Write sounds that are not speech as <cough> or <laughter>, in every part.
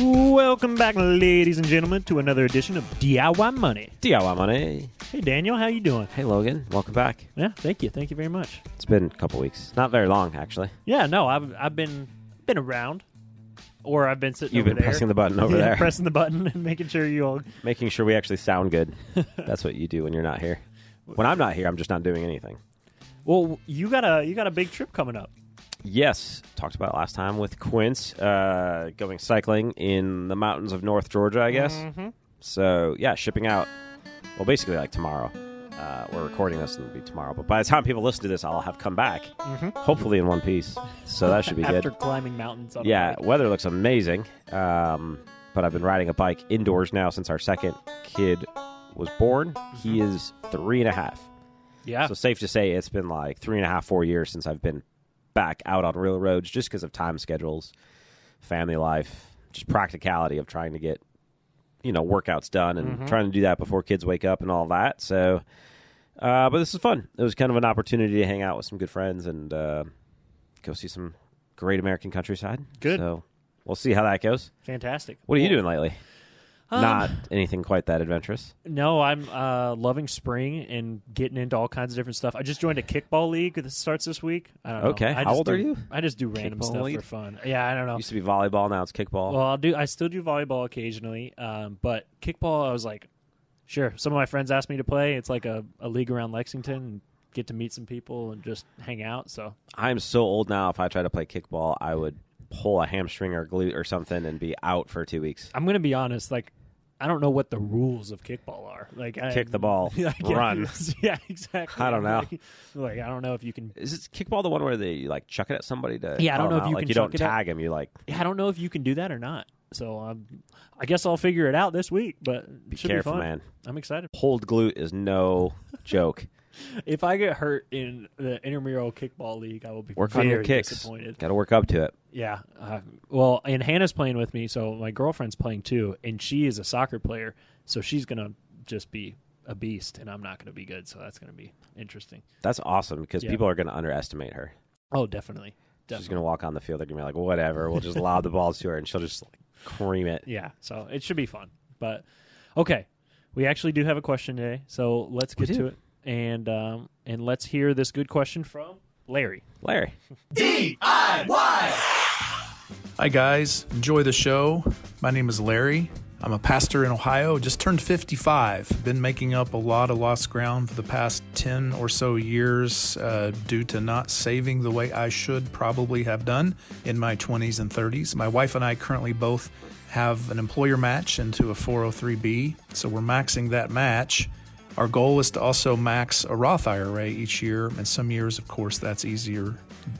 Welcome back, ladies and gentlemen, to another edition of DIY Money. DIY Money. Hey, Daniel, how you doing? Hey, Logan. Welcome back. Yeah, thank you, thank you very much. It's been a couple weeks. Not very long, actually. Yeah, no, I've I've been been around, or I've been sitting. You've been there. pressing the button <laughs> over Yeah, there. pressing the button and making sure you all. making sure we actually sound good. <laughs> That's what you do when you're not here. When I'm not here, I'm just not doing anything. Well, you got a you got a big trip coming up. Yes, talked about it last time with Quince, uh, going cycling in the mountains of North Georgia, I guess. Mm-hmm. So yeah, shipping out. Well, basically like tomorrow. Uh, we're recording this and it'll be tomorrow, but by the time people listen to this, I'll have come back, Mhm. hopefully in one piece. So that should be <laughs> After good. climbing mountains. On Yeah, weather looks amazing. Um, but I've been riding a bike indoors now since our second kid was born. He is three and a half. yeah. So safe to say it's been like three and a half, four years since I've been back out on real roads just because of time schedules, family life, just practicality of trying to get, you know, workouts done and Mhm. trying to do that before kids wake up and all that. So, uh, but this is fun. It was kind of an opportunity to hang out with some good friends and uh, go see some great American countryside. Good. So we'll see how that goes. Fantastic. What are you doing lately? Um, Not anything quite that adventurous. No, I'm uh, loving spring and getting into all kinds of different stuff. I just joined a kickball league that starts this week. I don't know. Okay. I How just old do- are you? I just do random Kickball stuff league? for fun. Yeah, I don't know. Used to be volleyball, now it's kickball. Well, I'll do. I still do volleyball occasionally, um, but kickball, I was like, sure. Some of my friends asked me to play. It's like a, a league around Lexington, and get to meet some people and just hang out. So I'm so old now. If I try to play kickball, I would pull a hamstring or glute or something and be out for two weeks. I'm gonna be honest. Like, I don't know what the rules of kickball are. Like, I, Kick the ball, <laughs> run. <laughs> Yeah, exactly. I don't know. Like, like, I don't know if you can. Is it kickball the one where they like chuck it at somebody to? Yeah, I don't know if you like can you chuck don't it at- tag him. You like Yeah, I don't know if you can do that or not. So um, I guess I'll figure it out this week. But be it should careful, be fun. man. I'm excited. Hold glute is no joke. <laughs> If I get hurt in the intramural kickball league, I will be Work very on your kicks. disappointed. Got to work up to it. Yeah. Uh, well, and Hannah's playing with me, so my girlfriend's playing too, and she is a soccer player, so she's gonna just be a beast, and I'm not gonna be good, so that's gonna be interesting. That's awesome because Yeah. people are going to underestimate her. Oh, definitely, She's going to walk on the field. They're to be like, whatever. We'll just lob the balls to her, and she'll just like, cream it. Yeah. So it should be fun. But okay, we actually do have a question today, so let's get to it, and um, and let's hear this good question from Larry. Larry, DIY. Hi, guys. Enjoy the show. My name is Larry. I'm a pastor in Ohio, just turned 55. Been making up a lot of lost ground for the past 10 or so years uh, due to not saving the way I should probably have done in my 20s and 30s. My wife and I currently both have an employer match into a 403B, so we're maxing that match. Our goal is to also max a Roth IRA each year, and some years, of course, that's easier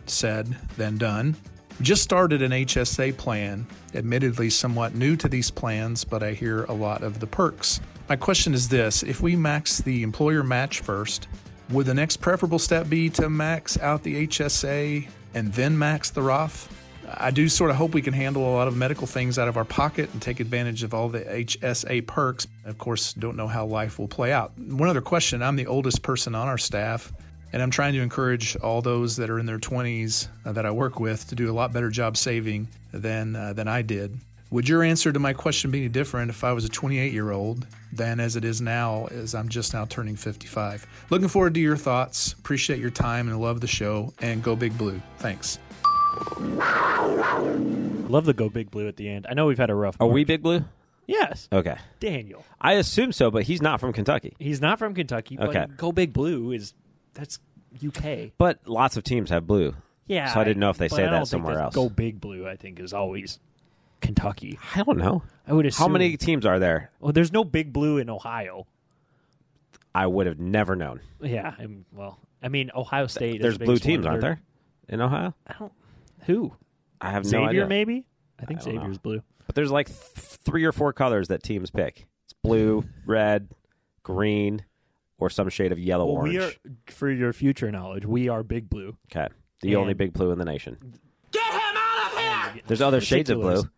said than done. Just started an HSA plan, admittedly somewhat new to these plans, but I hear a lot of the perks. My question is this if we max the employer match first, would the next preferable step be to max out the HSA and then max the Roth? I do sort of hope we can handle a lot of medical things out of our pocket and take advantage of all the HSA perks. Of course, don't know how life will play out. One other question I'm the oldest person on our staff, and I'm trying to encourage all those that are in their 20s uh, that I work with to do a lot better job saving than, uh, than I did. Would your answer to my question be any different if I was a 28 year old than as it is now, as I'm just now turning 55? Looking forward to your thoughts. Appreciate your time and love the show. And go Big Blue. Thanks. Love the go big blue at the end. I know we've had a rough. are we Big Blue? Yes, Okay, Daniel. I assume so, but he's not from Kentucky. He's not from Kentucky. But Okay. go big blue is that's UK. But lots of teams have blue. Yeah. So I didn't know if they say that somewhere else. Go big blue. I think is always Kentucky. I don't know. I would assume. How many teams are there? Well, there's no big blue in Ohio. I would have never known. Yeah. And, well, I mean Ohio State. is There's the blue teams, aren't there? In Ohio? I don't. Who? I have no Xavier, idea. maybe. I think I don't know. Xavier's blue. But there's like th- three or four colors that teams pick. It's blue, <laughs> red, green, or some shade of yellow Well, orange. we are, for your future knowledge, we are Big Blue. okay. The only big blue in the nation. Get him out of here! There's other shades of blue.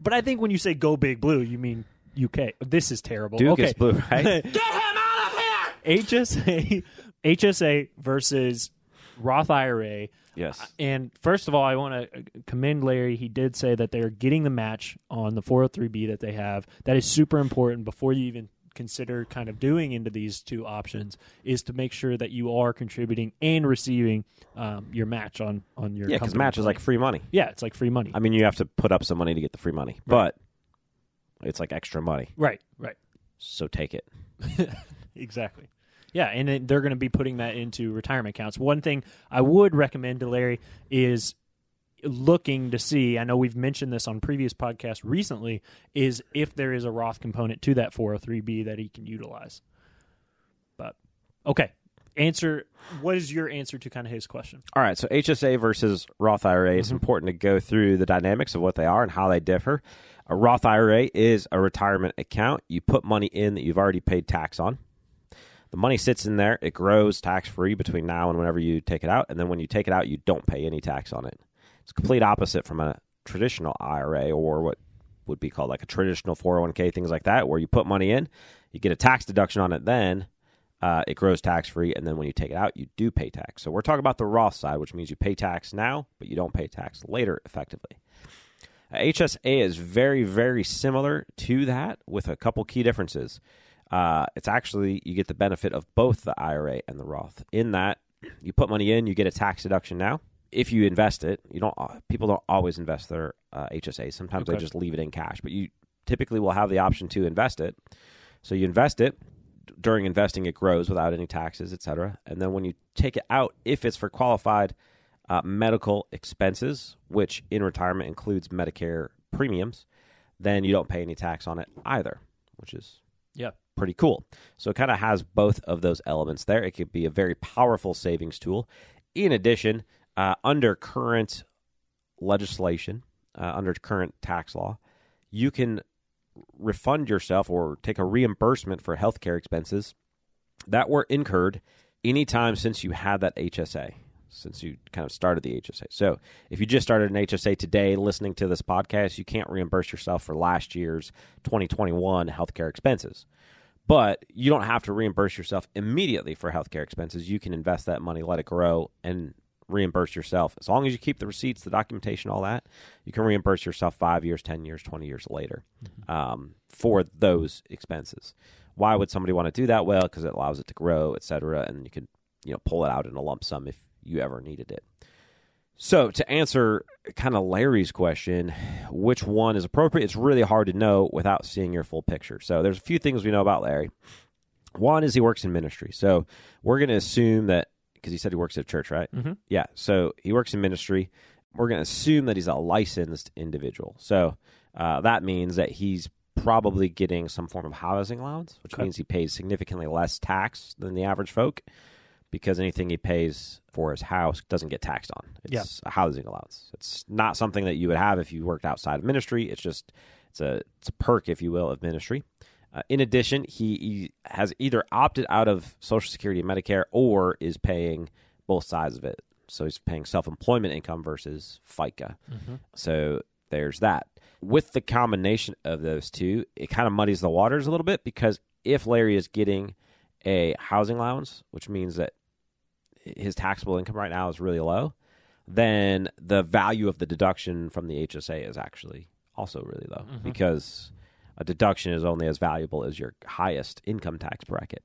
But I think when you say go Big Blue, you mean UK. This is terrible. Duke okay. is blue, right? <laughs> Get him out of here! HSA, HSA versus Roth IRA. yes. And first of all, I want to commend Larry. He did say that they're getting the match on the 403B that they have. That is super important before you even consider kind of doing into these two options is to make sure that you are contributing and receiving um, your match on on your Yeah, because match is like free money. yeah, it's like free money. I mean, you have to put up some money to get the free money, Right. but it's like extra money. right, right. So take it. <laughs> Exactly. Yeah, and they're going to be putting that into retirement accounts. One thing I would recommend to Larry is looking to see. I know we've mentioned this on previous podcasts recently. Is if there is a Roth component to that 403b that he can utilize. But okay, answer. What is your answer to kind of his question? All right, so HSA versus Roth IRA. Mm-hmm. It's important to go through the dynamics of what they are and how they differ. A Roth IRA is a retirement account. You put money in that you've already paid tax on. The money sits in there. It grows tax free between now and whenever you take it out. And then when you take it out, you don't pay any tax on it. It's complete opposite from a traditional IRA or what would be called like a traditional 401k, things like that, where you put money in, you get a tax deduction on it then. Uh, it grows tax free, and then when you take it out, you do pay tax. So we're talking about the Roth side, which means you pay tax now, but you don't pay tax later, effectively. HSA is very, very similar to that, with a couple key differences. Uh, it's actually you get the benefit of both the IRA and the Roth. In that, you put money in, you get a tax deduction now. If you invest it, you don't. uh, People don't always invest their uh, HSA. Sometimes they just leave it in cash, but you typically will have the option to invest it. So you invest it. During investing, it grows without any taxes, et cetera. And then when you take it out, if it's for qualified uh, medical expenses, which in retirement includes Medicare premiums, then you don't pay any tax on it either, which is Yeah. pretty cool. So it kind of has both of those elements there. It could be a very powerful savings tool. In addition, uh, under current legislation, uh, under current tax law, you can refund yourself or take a reimbursement for healthcare expenses that were incurred anytime since you had that HSA, since you kind of started the HSA. So if you just started an HSA today listening to this podcast, you can't reimburse yourself for last year's 2021 healthcare expenses. But you don't have to reimburse yourself immediately for healthcare expenses. You can invest that money, let it grow, and reimburse yourself. As long as you keep the receipts, the documentation, all that, you can reimburse yourself five years, 10 years, 20 years later um, for those expenses. Why would somebody want to do that? Well, because it allows it to grow, et cetera, and you can you know pull it out in a lump sum if you ever needed it. So to answer kind of Larry's question, which one is appropriate? It's really hard to know without seeing your full picture. So there's a few things we know about Larry. One is he works in ministry. So we're going to assume that because he said he works at a church, right? Mm-hmm. Yeah. So he works in ministry. We're going to assume that he's a licensed individual. So uh, that means that he's probably getting some form of housing allowance, which Okay. means he pays significantly less tax than the average folk because anything he pays for his house doesn't get taxed on. It's a housing allowance. It's not something that you would have if you worked outside of ministry. It's just it's a it's a perk, if you will, of ministry. Uh, in addition, he, he has either opted out of Social Security and Medicare or is paying both sides of it. So he's paying self employment income versus FICA. So there's that. With the combination of those two, it kind of muddies the waters a little bit because if Larry is getting a housing allowance, which means that his taxable income right now is really low, then the value of the deduction from the HSA is actually also really low because a deduction is only as valuable as your highest income tax bracket.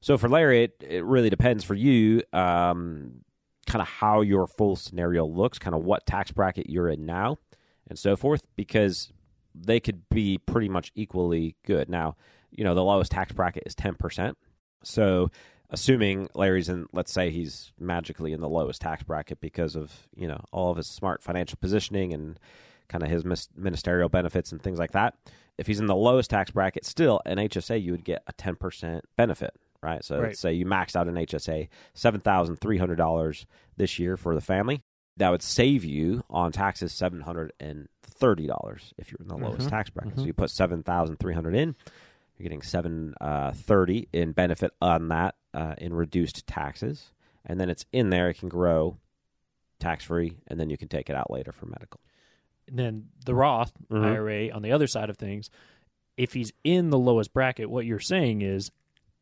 So for Larry, it, it really depends for you, um, kind of how your full scenario looks, kind of what tax bracket you're in now, and so forth, because they could be pretty much equally good. Now, you know, the lowest tax bracket is 10%. So assuming Larry's in, let's say he's magically in the lowest tax bracket because of, you know, all of his smart financial positioning and kind of his mis- ministerial benefits and things like that. If he's in the lowest tax bracket, still an HSA, you would get a 10% benefit, right? So Right. let's say you maxed out an HSA, $7,300 this year for the family. that would save you on taxes seven hundred and thirty dollars if you're in the lowest Mhm. tax bracket. Mhm. So you put seven thousand three hundred in, you're getting seven uh, thirty in benefit on that uh, in reduced taxes, and then it's in there. It can grow tax free, and then you can take it out later for medical. And then the Roth Mhm. IRA on the other side of things, if he's in the lowest bracket, what you're saying is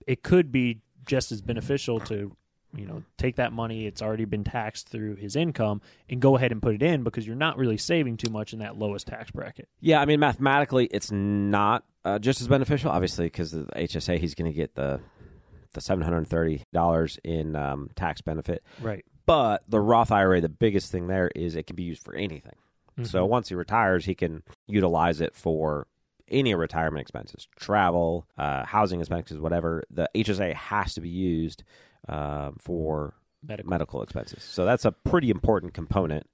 it could be just as beneficial to you know take that money it's already been taxed through his income and go ahead and put it in because you're not really saving too much in that lowest tax bracket Yeah, I mean mathematically, it's not uh, just as beneficial, obviously, because the HSA he's going to get the the seven hundred thirty dollars in um, tax benefit. right But the Roth IRA, the biggest thing there is it can be used for anything. So Mhm. once he retires, he can utilize it for any retirement expenses, travel, uh, housing expenses, whatever. The HSA has to be used um, for medical medical expenses. So that's a pretty important component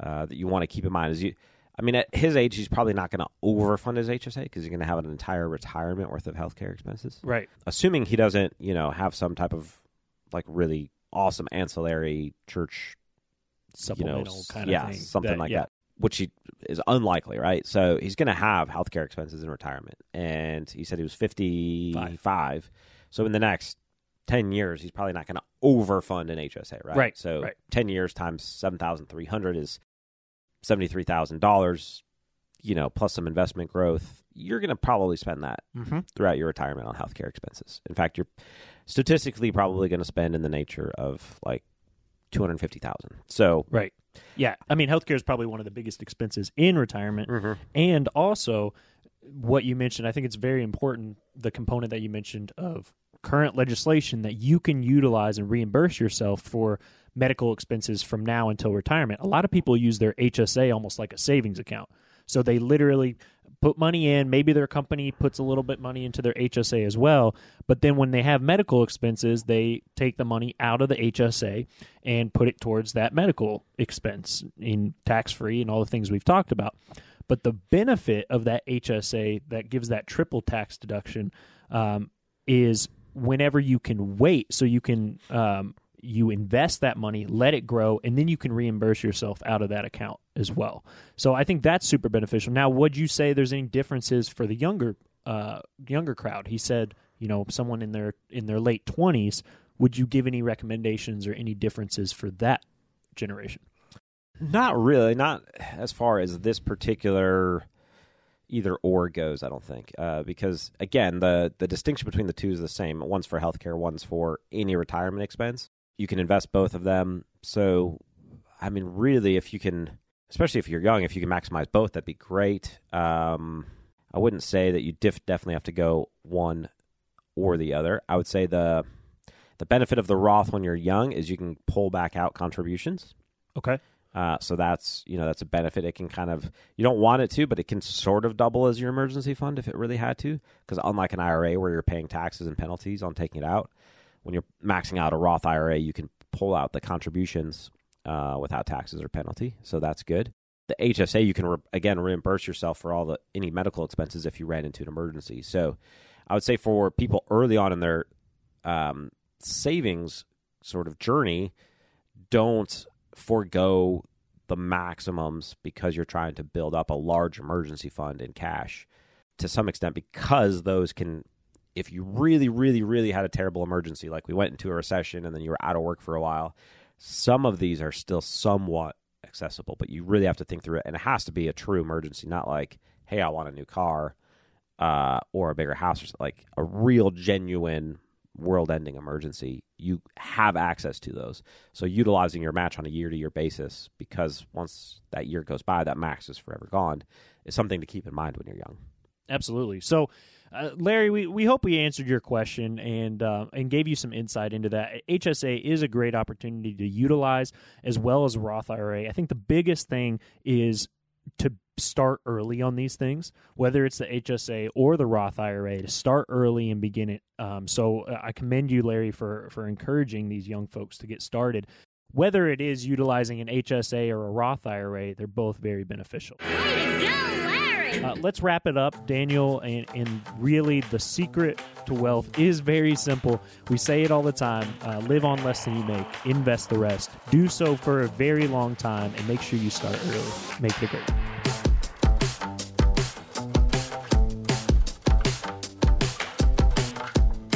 uh, that you want to keep in mind. Is you, I mean, at his age, he's probably not going to overfund his HSA because he's going to have an entire retirement worth of healthcare expenses. right Assuming he doesn't, you know, have some type of like really awesome ancillary church supplemental s- kind of yeah, thing something that- like yeah. that, which he, is unlikely, right? So he's going to have healthcare expenses in retirement, and he said he was fifty-five. So in the next ten years, he's probably not going to overfund an HSA, right? Right, So right. ten years times seven thousand three hundred is seventy-three thousand dollars. You know, plus some investment growth, you're going to probably spend that Mhm. throughout your retirement on healthcare expenses. In fact, you're statistically probably going to spend in the nature of like two hundred fifty thousand. So right yeah i mean healthcare is probably one of the biggest expenses in retirement and also what you mentioned i think it's very important the component that you mentioned of current legislation that you can utilize and reimburse yourself for medical expenses from now until retirement a lot of people use their hsa almost like a savings account. So they literally put money in. Maybe their company puts a little bit money into their hsa as well. But then when they have medical expenses they take the money out of the hsa and put it towards that medical expense in tax free and all the things we've talked about. But the benefit of that HSA that gives that triple tax deduction um, is whenever you can wait, so you can um, you invest that money, let it grow, and then you can reimburse yourself out of that account as well. So I think that's super beneficial. Now, would you say there's any differences for the younger uh, younger crowd? He said, you know, someone in their in their late twenties. Would you give any recommendations or any differences for that generation? Not really. Not as far as this particular either or goes. I don't think uh, because again the the distinction between the two is the same. One's for healthcare. One's for any retirement expense. You can invest both of them. So, I mean, really, if you can, especially if you're young, if you can maximize both, that'd be great. Um, I wouldn't say that you diff- definitely have to go one or the other. I would say the the benefit of the Roth when you're young is you can pull back out contributions. Okay. Uh, so that's you know that's a benefit. It can kind of you don't want it to, but it can sort of double as your emergency fund if it really had to. Because unlike an IRA where you're paying taxes and penalties on taking it out, when you're maxing out a Roth IRA, you can pull out the contributions uh, without taxes or penalty. So that's good. The HSA you can re- again reimburse yourself for all the any medical expenses if you ran into an emergency. So I would say for people early on in their um, savings sort of journey, don't forego the maximums because you're trying to build up a large emergency fund in cash to some extent because those can if you really really really had a terrible emergency like we went into a recession and then you were out of work for a while some of these are still somewhat accessible but you really have to think through it and it has to be a true emergency not like hey i want a new car uh, or a bigger house or something, like a real genuine world ending emergency, you have access to those. So utilizing your match on a year to year basis, because once that year goes by, that max is forever gone, is something to keep in mind when you're young. Absolutely. So, uh, Larry, we, we hope we answered your question and uh, and gave you some insight into that. HSA is a great opportunity to utilize as well as Roth IRA. I think the biggest thing is to start early on these things, whether it's the HSA or the Roth IRA, to start early and begin it. Um, so uh, I commend you, Larry, for for encouraging these young folks to get started. Whether it is utilizing an HSA or a Roth IRA, they're both very beneficial. Way to go, Larry! Uh, let's wrap it up, Daniel. And, and really, the secret to wealth is very simple. We say it all the time uh, live on less than you make, invest the rest. Do so for a very long time, and make sure you start early. Make it great.